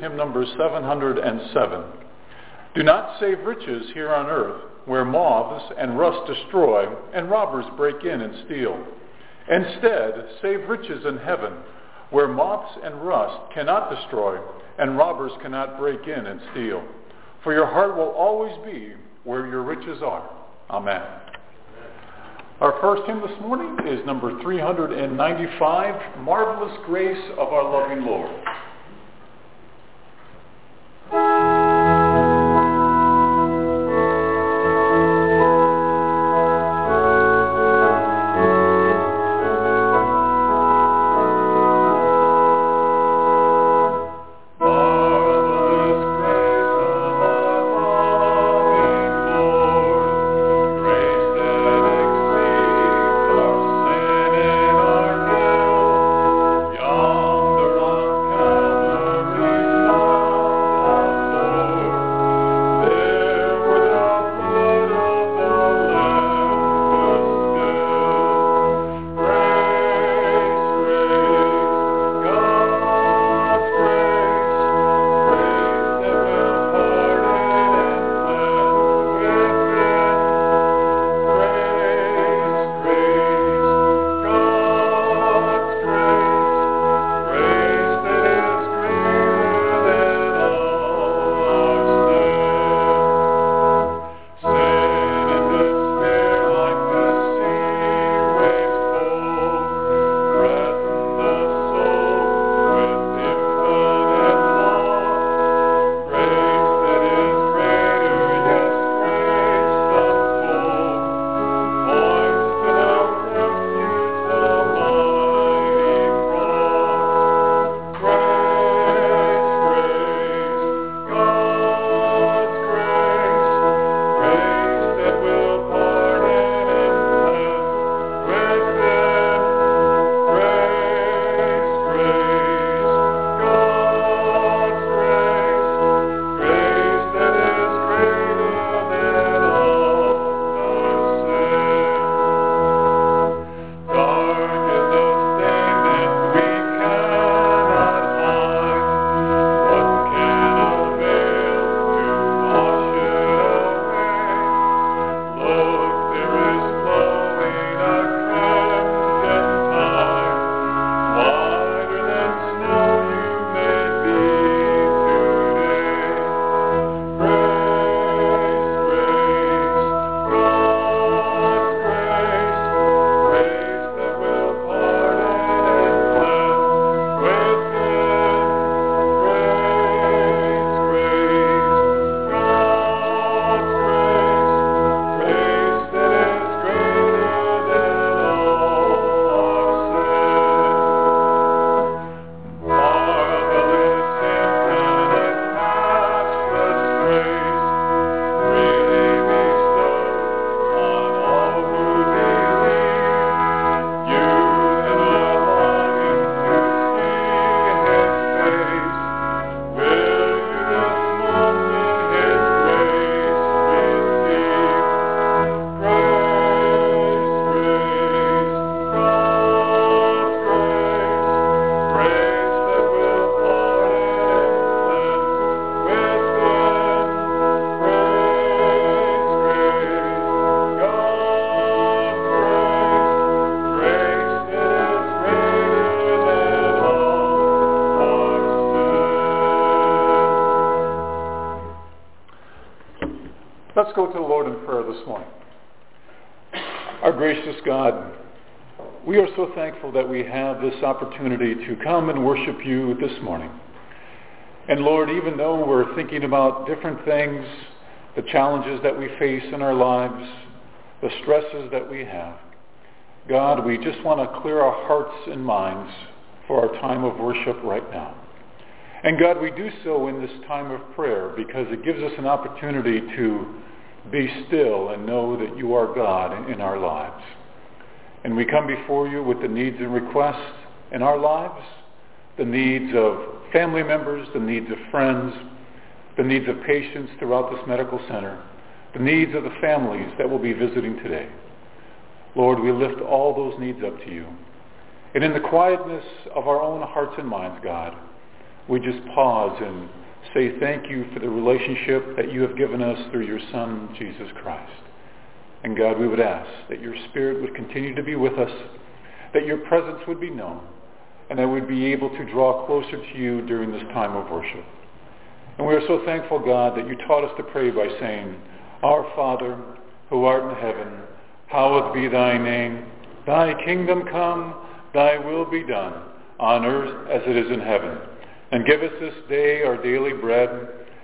hymn number 707. Do not save riches here on earth, where moths and rust destroy, and robbers break in and steal. Instead, save riches in heaven, where moths and rust cannot destroy, and robbers cannot break in and steal. For your heart will always be where your riches are. Amen. Our first hymn this morning is number 395, Marvelous Grace of Our Loving Lord. Go to the Lord in prayer this morning. Our gracious God, we are so thankful that we have this opportunity to come and worship you this morning. And Lord, even though we're thinking about different things, the challenges that we face in our lives, the stresses that we have, God, we just want to clear our hearts and minds for our time of worship right now. And God, we do so in this time of prayer because it gives us an opportunity to be still and know that you are God in our lives. And we come before you with the needs and requests in our lives, the needs of family members, the needs of friends, the needs of patients throughout this medical center, the needs of the families that will be visiting today. Lord, we lift all those needs up to you. And in the quietness of our own hearts and minds, God, we just pause and say thank you for the relationship that you have given us through your Son, Jesus Christ. And God, we would ask that your Spirit would continue to be with us, that your presence would be known, and that we'd be able to draw closer to you during this time of worship. And we are so thankful, God, that you taught us to pray by saying, Our Father, who art in heaven, hallowed be thy name. Thy kingdom come, thy will be done, on earth as it is in heaven. And give us this day our daily bread,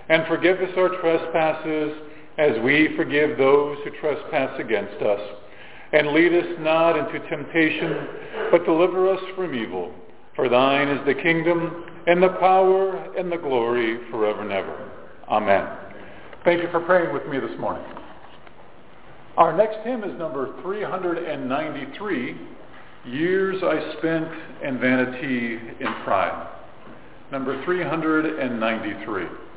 and forgive us our trespasses, as we forgive those who trespass against us. And lead us not into temptation, but deliver us from evil. For thine is the kingdom, and the power, and the glory forever and ever. Amen. Thank you for praying with me this morning. Our next hymn is number 393, Years I Spent in Vanity and Pride. Number 393.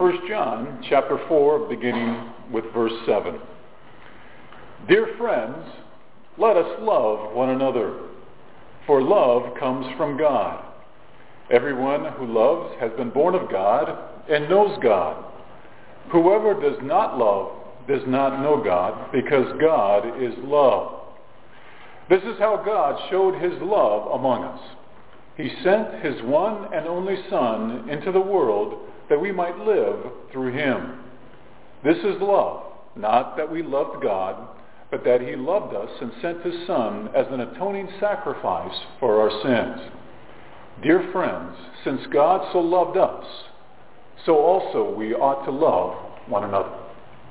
1 John chapter 4, beginning with verse 7. Dear friends, let us love one another, for love comes from God. Everyone who loves has been born of God and knows God. Whoever does not love does not know God, because God is love. This is how God showed his love among us. He sent his one and only Son into the world that we might live through him. This is love, not that we loved God, but that he loved us and sent his Son as an atoning sacrifice for our sins. Dear friends, since God so loved us, so also we ought to love one another.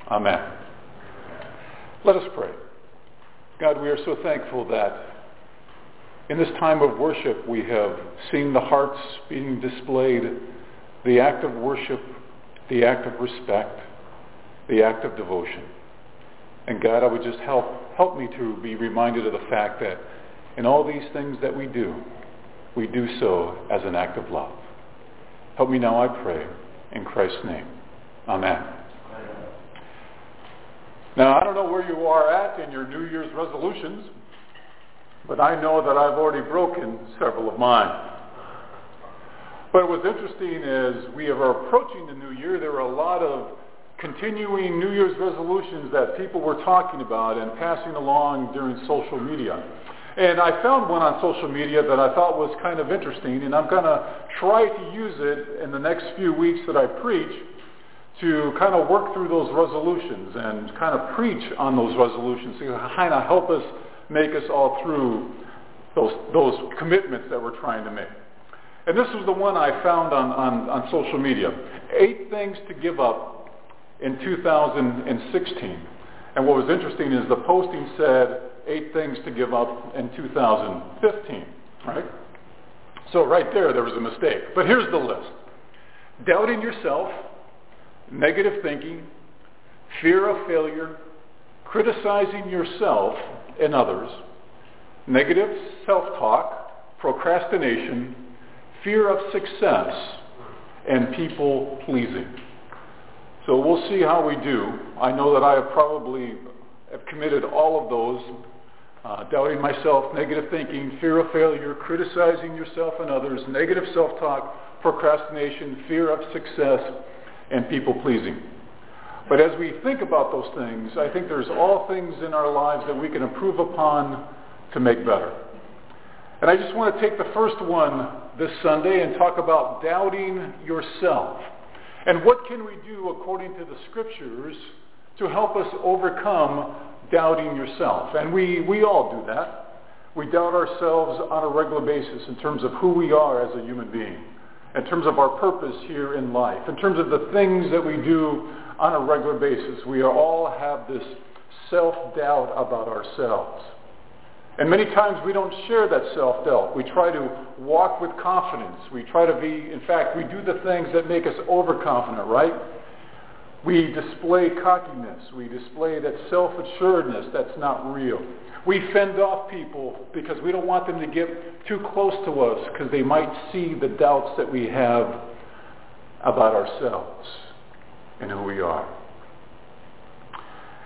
Amen. Let us pray. God, we are so thankful that in this time of worship, we have seen the hearts being displayed, the act of worship the act of respect, the act of devotion. And God, I would just help, help me to be reminded of the fact that in all these things that we do, we do so as an act of love. Help me now, I pray, in Christ's name. Amen. Now, I don't know where you are at in your New Year's resolutions, but I know that I've already broken several of mine. But what's interesting is we are approaching the new year. There were a lot of continuing New Year's resolutions that people were talking about and passing along during social media. And I found one on social media that I thought was kind of interesting, and I'm going to try to use it in the next few weeks that I preach to kind of work through those resolutions and kind of preach on those resolutions to kind of help us make us all through those, those commitments that we're trying to make. And this was the one I found on, on, on social media. Eight things to give up in 2016. And what was interesting is the posting said eight things to give up in 2015, right? So right there, there was a mistake. But here's the list. Doubting yourself, negative thinking, fear of failure, criticizing yourself and others, negative self-talk, procrastination, fear of success, and people pleasing. So we'll see how we do. I know that I have probably have committed all of those, uh, doubting myself, negative thinking, fear of failure, criticizing yourself and others, negative self-talk, procrastination, fear of success, and people pleasing. But as we think about those things, I think there's all things in our lives that we can improve upon to make better. And I just want to take the first one this Sunday and talk about doubting yourself. And what can we do according to the scriptures to help us overcome doubting yourself? And we, we all do that. We doubt ourselves on a regular basis in terms of who we are as a human being, in terms of our purpose here in life, in terms of the things that we do on a regular basis. We all have this self-doubt about ourselves. And many times we don't share that self-doubt. We try to walk with confidence. We try to be, in fact, we do the things that make us overconfident, right? We display cockiness. We display that self-assuredness that's not real. We fend off people because we don't want them to get too close to us because they might see the doubts that we have about ourselves and who we are.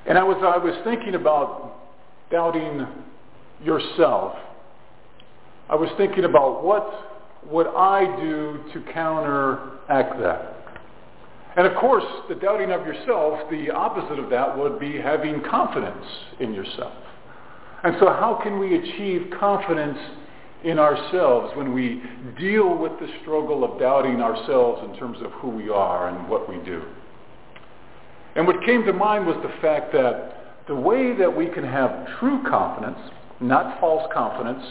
And I was, I was thinking about doubting yourself, I was thinking about what would I do to counteract that? And of course, the doubting of yourself, the opposite of that would be having confidence in yourself. And so how can we achieve confidence in ourselves when we deal with the struggle of doubting ourselves in terms of who we are and what we do? And what came to mind was the fact that the way that we can have true confidence not false confidence,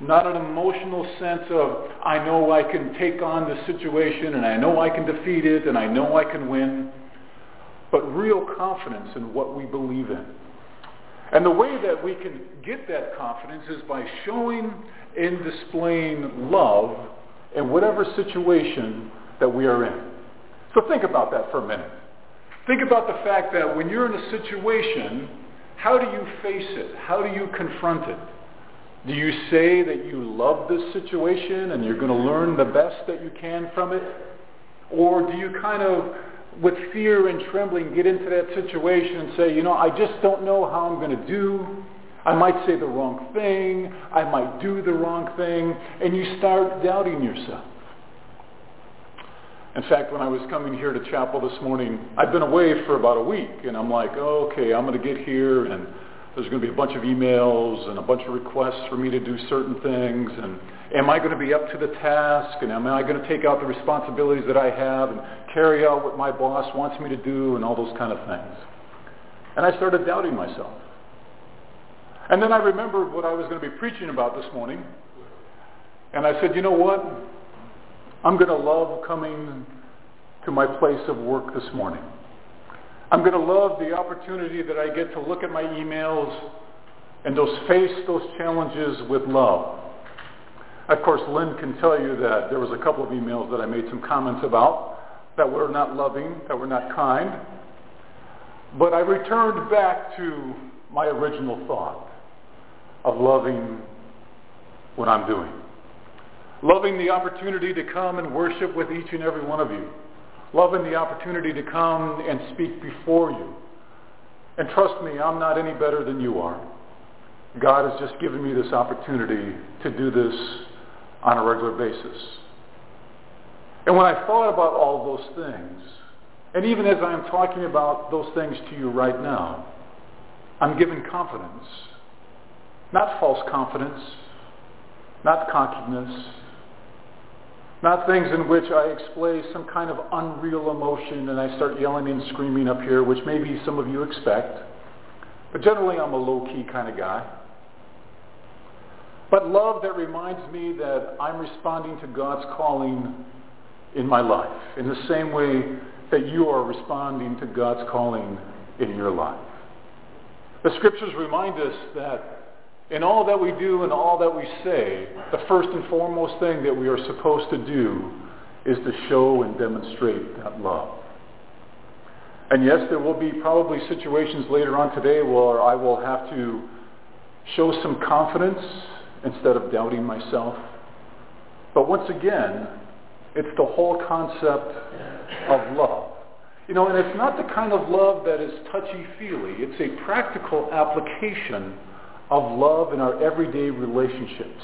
not an emotional sense of, I know I can take on the situation and I know I can defeat it and I know I can win, but real confidence in what we believe in. And the way that we can get that confidence is by showing and displaying love in whatever situation that we are in. So think about that for a minute. Think about the fact that when you're in a situation how do you face it? How do you confront it? Do you say that you love this situation and you're going to learn the best that you can from it? Or do you kind of, with fear and trembling, get into that situation and say, you know, I just don't know how I'm going to do. I might say the wrong thing. I might do the wrong thing. And you start doubting yourself. In fact, when I was coming here to chapel this morning, I'd been away for about a week, and I'm like, oh, okay, I'm going to get here, and there's going to be a bunch of emails and a bunch of requests for me to do certain things, and am I going to be up to the task, and am I going to take out the responsibilities that I have and carry out what my boss wants me to do, and all those kind of things. And I started doubting myself. And then I remembered what I was going to be preaching about this morning, and I said, you know what? I'm going to love coming to my place of work this morning. I'm going to love the opportunity that I get to look at my emails and those face those challenges with love. Of course, Lynn can tell you that there was a couple of emails that I made some comments about, that we're not loving, that we're not kind. But I returned back to my original thought of loving what I'm doing. Loving the opportunity to come and worship with each and every one of you. Loving the opportunity to come and speak before you. And trust me, I'm not any better than you are. God has just given me this opportunity to do this on a regular basis. And when I thought about all those things, and even as I'm talking about those things to you right now, I'm given confidence. Not false confidence, not cockiness, not things in which I display some kind of unreal emotion and I start yelling and screaming up here, which maybe some of you expect. But generally I'm a low-key kind of guy. But love that reminds me that I'm responding to God's calling in my life in the same way that you are responding to God's calling in your life. The scriptures remind us that in all that we do and all that we say, the first and foremost thing that we are supposed to do is to show and demonstrate that love. And yes, there will be probably situations later on today where I will have to show some confidence instead of doubting myself. But once again, it's the whole concept of love. You know, and it's not the kind of love that is touchy-feely. It's a practical application of love in our everyday relationships.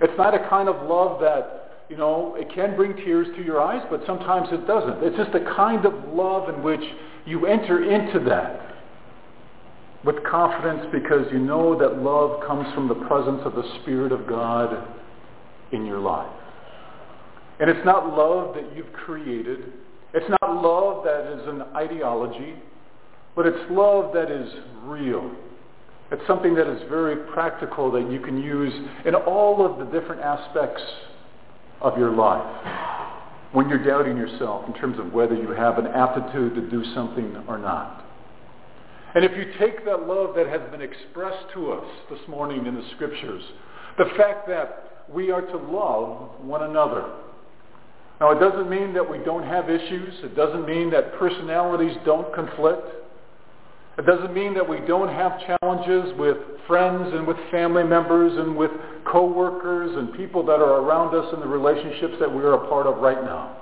It's not a kind of love that, you know, it can bring tears to your eyes, but sometimes it doesn't. It's just a kind of love in which you enter into that with confidence because you know that love comes from the presence of the Spirit of God in your life. And it's not love that you've created. It's not love that is an ideology, but it's love that is real. It's something that is very practical that you can use in all of the different aspects of your life when you're doubting yourself in terms of whether you have an aptitude to do something or not. And if you take that love that has been expressed to us this morning in the scriptures, the fact that we are to love one another. Now, it doesn't mean that we don't have issues. It doesn't mean that personalities don't conflict. It doesn't mean that we don't have challenges with friends and with family members and with coworkers and people that are around us in the relationships that we are a part of right now.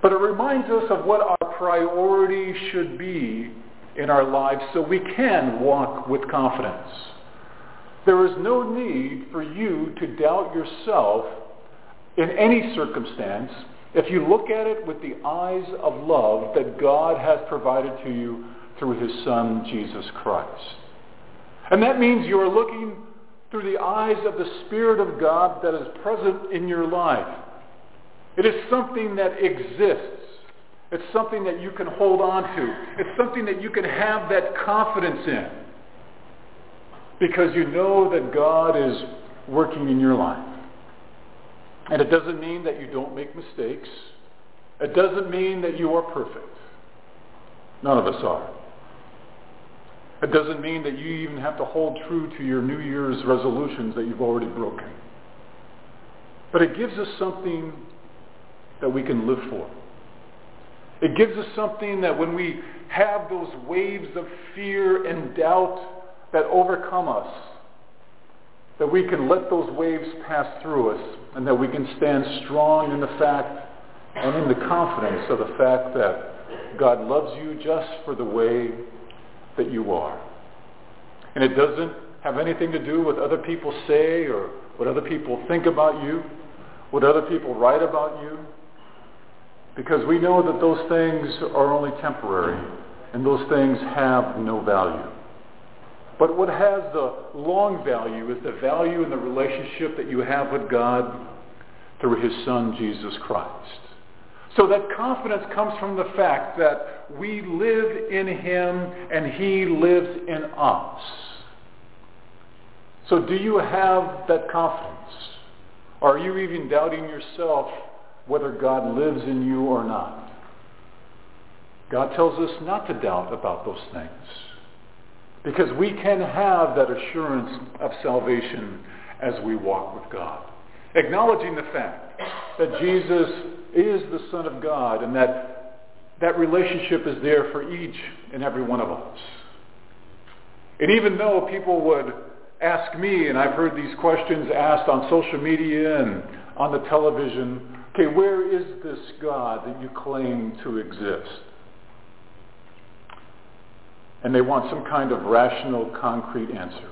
But it reminds us of what our priority should be in our lives so we can walk with confidence. There is no need for you to doubt yourself in any circumstance if you look at it with the eyes of love that God has provided to you through his Son, Jesus Christ. And that means you are looking through the eyes of the Spirit of God that is present in your life. It is something that exists. It's something that you can hold on to. It's something that you can have that confidence in. Because you know that God is working in your life. And it doesn't mean that you don't make mistakes. It doesn't mean that you are perfect. None of us are. It doesn't mean that you even have to hold true to your New Year's resolutions that you've already broken. But it gives us something that we can live for. It gives us something that when we have those waves of fear and doubt that overcome us, that we can let those waves pass through us and that we can stand strong in the fact and in the confidence of the fact that God loves you just for the way that you are. And it doesn't have anything to do with other people say or what other people think about you, what other people write about you, because we know that those things are only temporary and those things have no value. But what has the long value is the value in the relationship that you have with God through his Son, Jesus Christ. So that confidence comes from the fact that we live in him and he lives in us. So do you have that confidence? Are you even doubting yourself whether God lives in you or not? God tells us not to doubt about those things. Because we can have that assurance of salvation as we walk with God. Acknowledging the fact that Jesus is the Son of God and that that relationship is there for each and every one of us. And even though people would ask me, and I've heard these questions asked on social media and on the television, okay, where is this God that you claim to exist? And they want some kind of rational, concrete answer.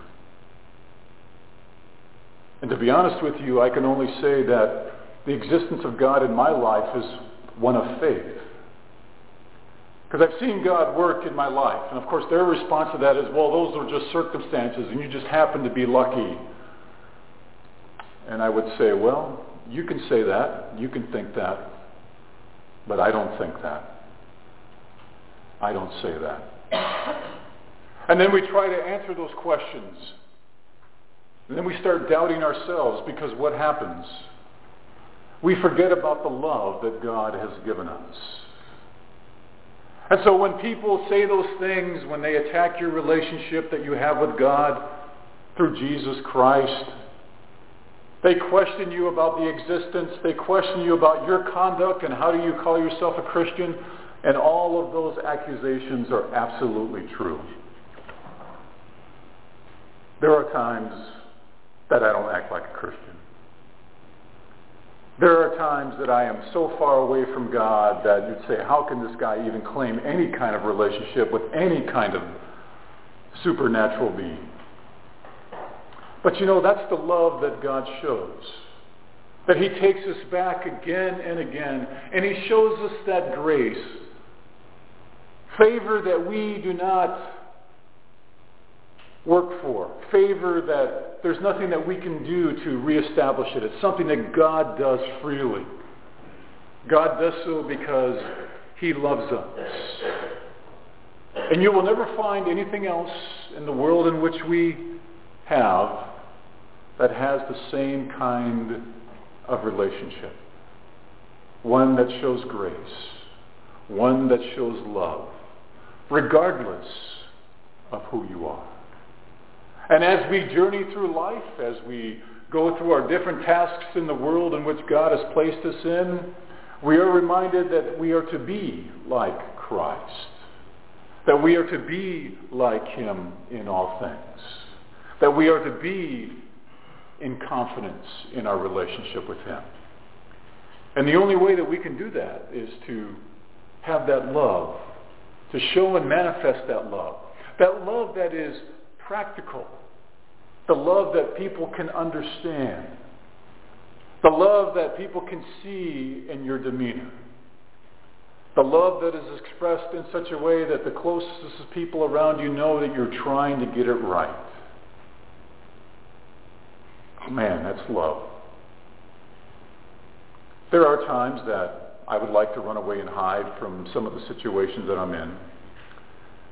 And to be honest with you, I can only say that the existence of God in my life is one of faith. Because I've seen God work in my life. And of course their response to that is, well, those are just circumstances and you just happen to be lucky. And I would say, well, you can say that. You can think that. But I don't think that. I don't say that. And then we try to answer those questions. And then we start doubting ourselves because what happens? We forget about the love that God has given us. And so when people say those things, when they attack your relationship that you have with God through Jesus Christ, they question you about the existence. They question you about your conduct and how do you call yourself a Christian. And all of those accusations are absolutely true. There are times that I don't act like a Christian. There are times that I am so far away from God that you'd say, how can this guy even claim any kind of relationship with any kind of supernatural being? But you know, that's the love that God shows. That he takes us back again and again, and he shows us that grace. Favor that we do not work for. Favor that there's nothing that we can do to reestablish it. It's something that God does freely. God does so because he loves us. And you will never find anything else in the world in which we have that has the same kind of relationship. One that shows grace. One that shows love. Regardless of who you are. And as we journey through life, as we go through our different tasks in the world in which God has placed us in, we are reminded that we are to be like Christ. That we are to be like him in all things. That we are to be in confidence in our relationship with him. And the only way that we can do that is to have that love, to show and manifest that love. That love that is practical. The love that people can understand. The love that people can see in your demeanor. The love that is expressed in such a way that the closest people around you know that you're trying to get it right. Oh man, that's love. There are times that I would like to run away and hide from some of the situations that I'm in.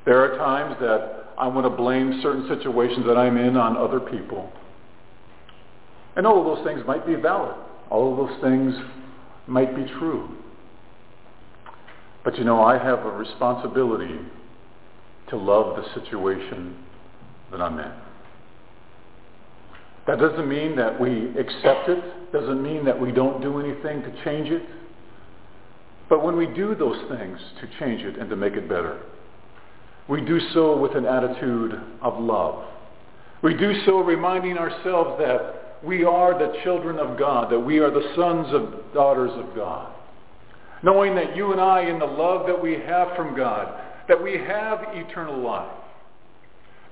There are times that I want to blame certain situations that I'm in on other people. And all of those things might be valid. All of those things might be true. But you know, I have a responsibility to love the situation that I'm in. That doesn't mean that we accept it. Doesn't mean that we don't do anything to change it. But when we do those things to change it and to make it better, we do so with an attitude of love. We do so reminding ourselves that we are the children of God, that we are the sons and daughters of God. Knowing that you and I, in the love that we have from God, that we have eternal life.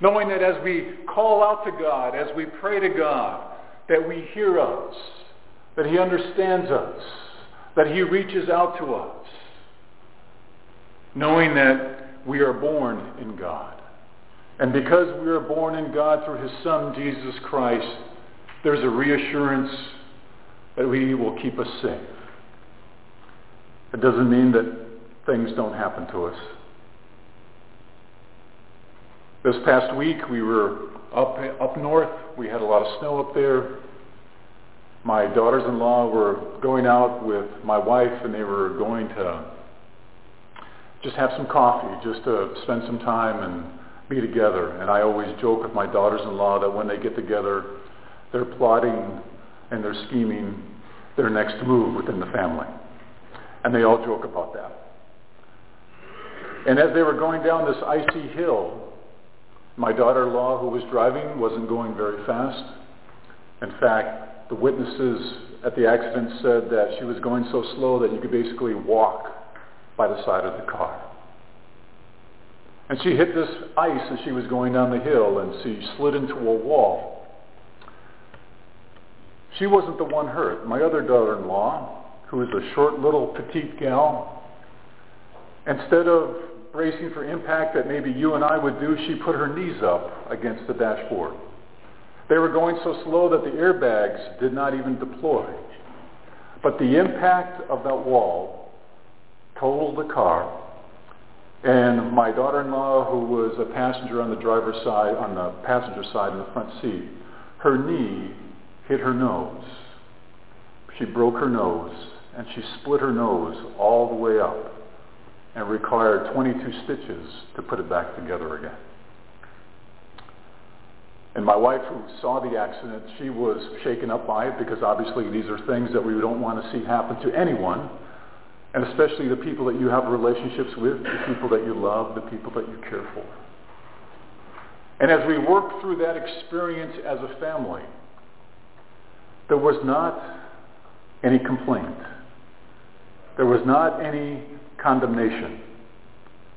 Knowing that as we call out to God, as we pray to God, that we hear us, that he understands us, that he reaches out to us. Knowing that we are born in God. And because we are born in God through his Son, Jesus Christ, there's a reassurance that he will keep us safe. It doesn't mean that things don't happen to us. This past week we were up, up north. We had a lot of snow up there. My daughters-in-law were going out with my wife and they were going to just have some coffee, just to spend some time and be together. And I always joke with my daughters-in-law that when they get together, they're plotting and they're scheming their next move within the family. And they all joke about that. And as they were going down this icy hill, my daughter-in-law who was driving wasn't going very fast. In fact, the witnesses at the accident said that she was going so slow that you could basically walk by the side of the car. And she hit this ice as she was going down the hill and she slid into a wall. She wasn't the one hurt. My other daughter-in-law, who is a short little petite gal, instead of bracing for impact that maybe you and I would do, she put her knees up against the dashboard. They were going so slow that the airbags did not even deploy. But the impact of that wall totaled the car and my daughter-in-law, who was a passenger on the driver's side, on the passenger side in the front seat, her knee hit her nose. She broke her nose, and she split her nose all the way up and required 22 stitches to put it back together again. And my wife, who saw the accident, she was shaken up by it because obviously these are things that we don't want to see happen to anyone and especially the people that you have relationships with, the people that you love, the people that you care for. And as we work through that experience as a family, there was not any complaint. There was not any condemnation.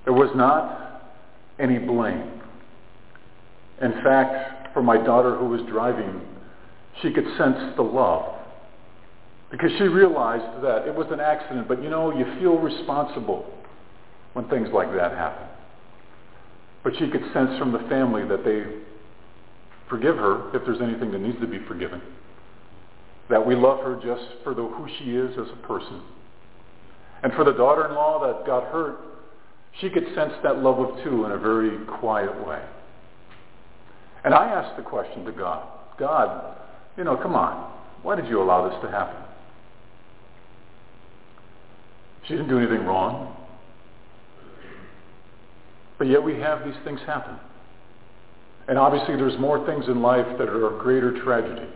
There was not any blame. In fact, for my daughter who was driving, she could sense the love because she realized that it was an accident, but you know, you feel responsible when things like that happen. But she could sense from the family that they forgive her if there's anything that needs to be forgiven. That we love her just for the, who she is as a person. And for the daughter-in-law that got hurt, she could sense that love of two in a very quiet way. And I asked the question to God, God, you know, come on, why did you allow this to happen? She didn't do anything wrong. But yet we have these things happen. And obviously there's more things in life that are of greater tragedy.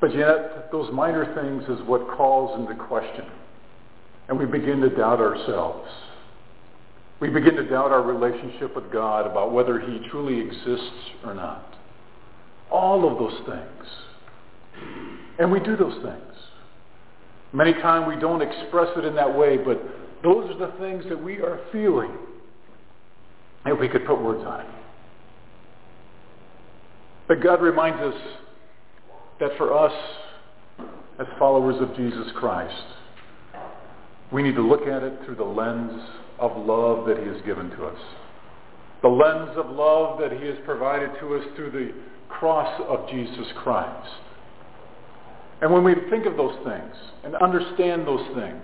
But yet those minor things is what calls into question. And we begin to doubt ourselves. We begin to doubt our relationship with God about whether he truly exists or not. All of those things. And we do those things. Many times we don't express it in that way, but those are the things that we are feeling. If we could put words on it. But God reminds us that for us, as followers of Jesus Christ, we need to look at it through the lens of love that he has given to us. The lens of love that he has provided to us through the cross of Jesus Christ. And when we think of those things and understand those things,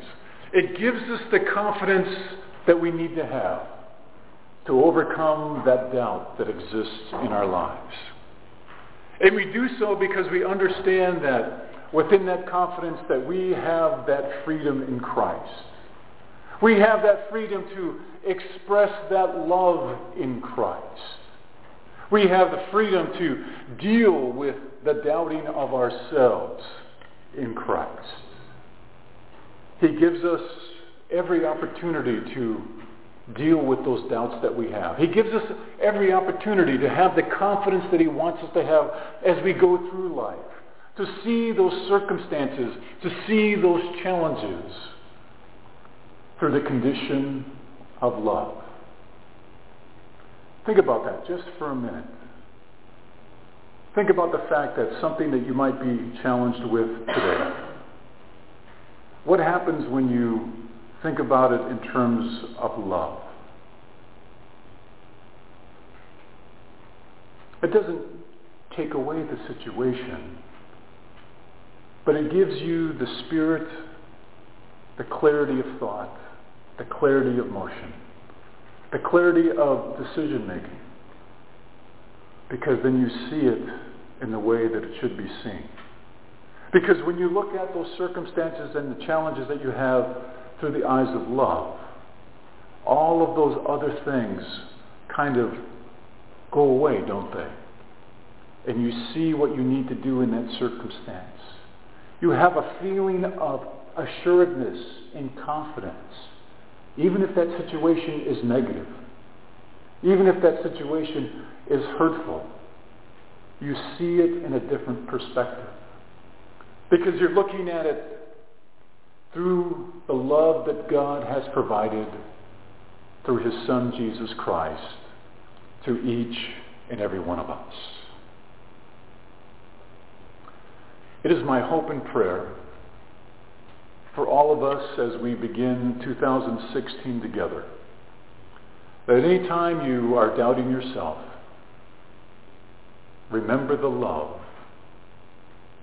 it gives us the confidence that we need to have to overcome that doubt that exists in our lives. And we do so because we understand that within that confidence that we have that freedom in Christ. We have that freedom to express that love in Christ. We have the freedom to deal with the doubting of ourselves in Christ. He gives us every opportunity to deal with those doubts that we have. He gives us every opportunity to have the confidence that he wants us to have as we go through life, to see those circumstances, to see those challenges through the condition of love. Think about that just for a minute. Think about the fact that something that you might be challenged with today. What happens when you think about it in terms of love? It doesn't take away the situation, but it gives you the spirit, the clarity of thought, the clarity of motion, the clarity of decision making because then you see it in the way that it should be seen. Because when you look at those circumstances and the challenges that you have through the eyes of love, all of those other things kind of go away, don't they? And you see what you need to do in that circumstance. You have a feeling of assuredness and confidence, even if that situation is negative, even if that situation is hurtful, you see it in a different perspective. Because you're looking at it through the love that God has provided through his Son, Jesus Christ, to each and every one of us. It is my hope and prayer for all of us as we begin 2016 together that any time you are doubting yourself, remember the love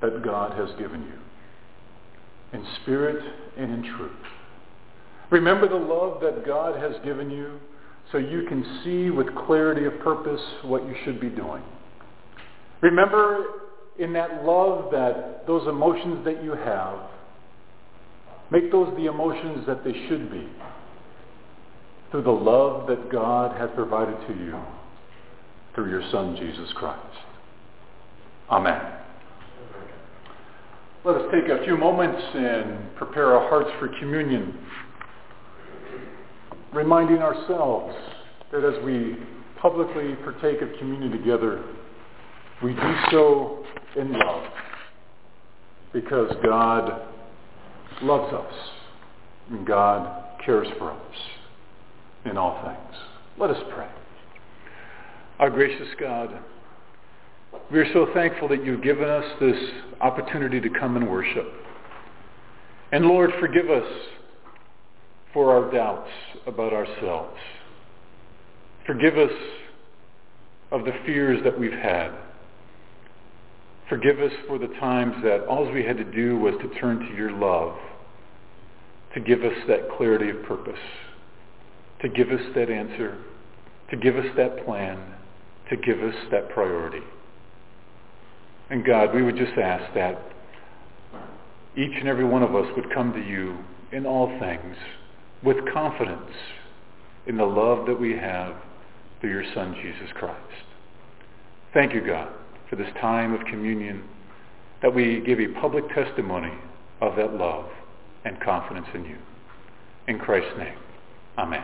that God has given you in spirit and in truth. Remember the love that God has given you so you can see with clarity of purpose what you should be doing. Remember in that love that those emotions that you have, make those the emotions that they should be through the love that God has provided to you through your Son, Jesus Christ. Amen. Let us take a few moments and prepare our hearts for communion reminding ourselves that as we publicly partake of communion together, we do so in love because God loves us and God cares for us in all things. Let us pray. Our gracious God, we are so thankful that you've given us this opportunity to come and worship. And Lord, forgive us for our doubts about ourselves. Forgive us of the fears that we've had. Forgive us for the times that all we had to do was to turn to your love to give us that clarity of purpose, to give us that answer, to give us that plan, to give us that priority. And God, we would just ask that each and every one of us would come to you in all things with confidence in the love that we have through your Son, Jesus Christ. Thank you, God, for this time of communion that we give a public testimony of that love and confidence in you. In Christ's name, amen.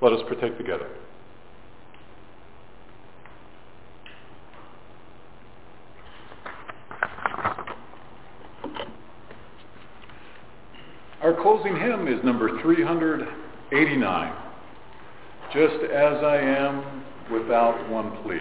Let us partake together. Our closing hymn is number 389. Just as I am without one plea.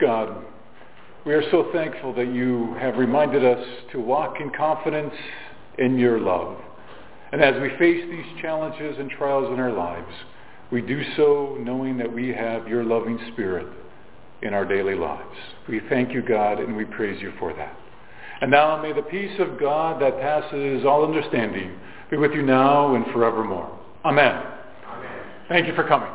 God, we are so thankful that you have reminded us to walk in confidence in your love. And as we face these challenges and trials in our lives, we do so knowing that we have your loving spirit in our daily lives. We thank you, God, and we praise you for that. And now may the peace of God that passes all understanding be with you now and forevermore. Amen. Amen. Thank you for coming.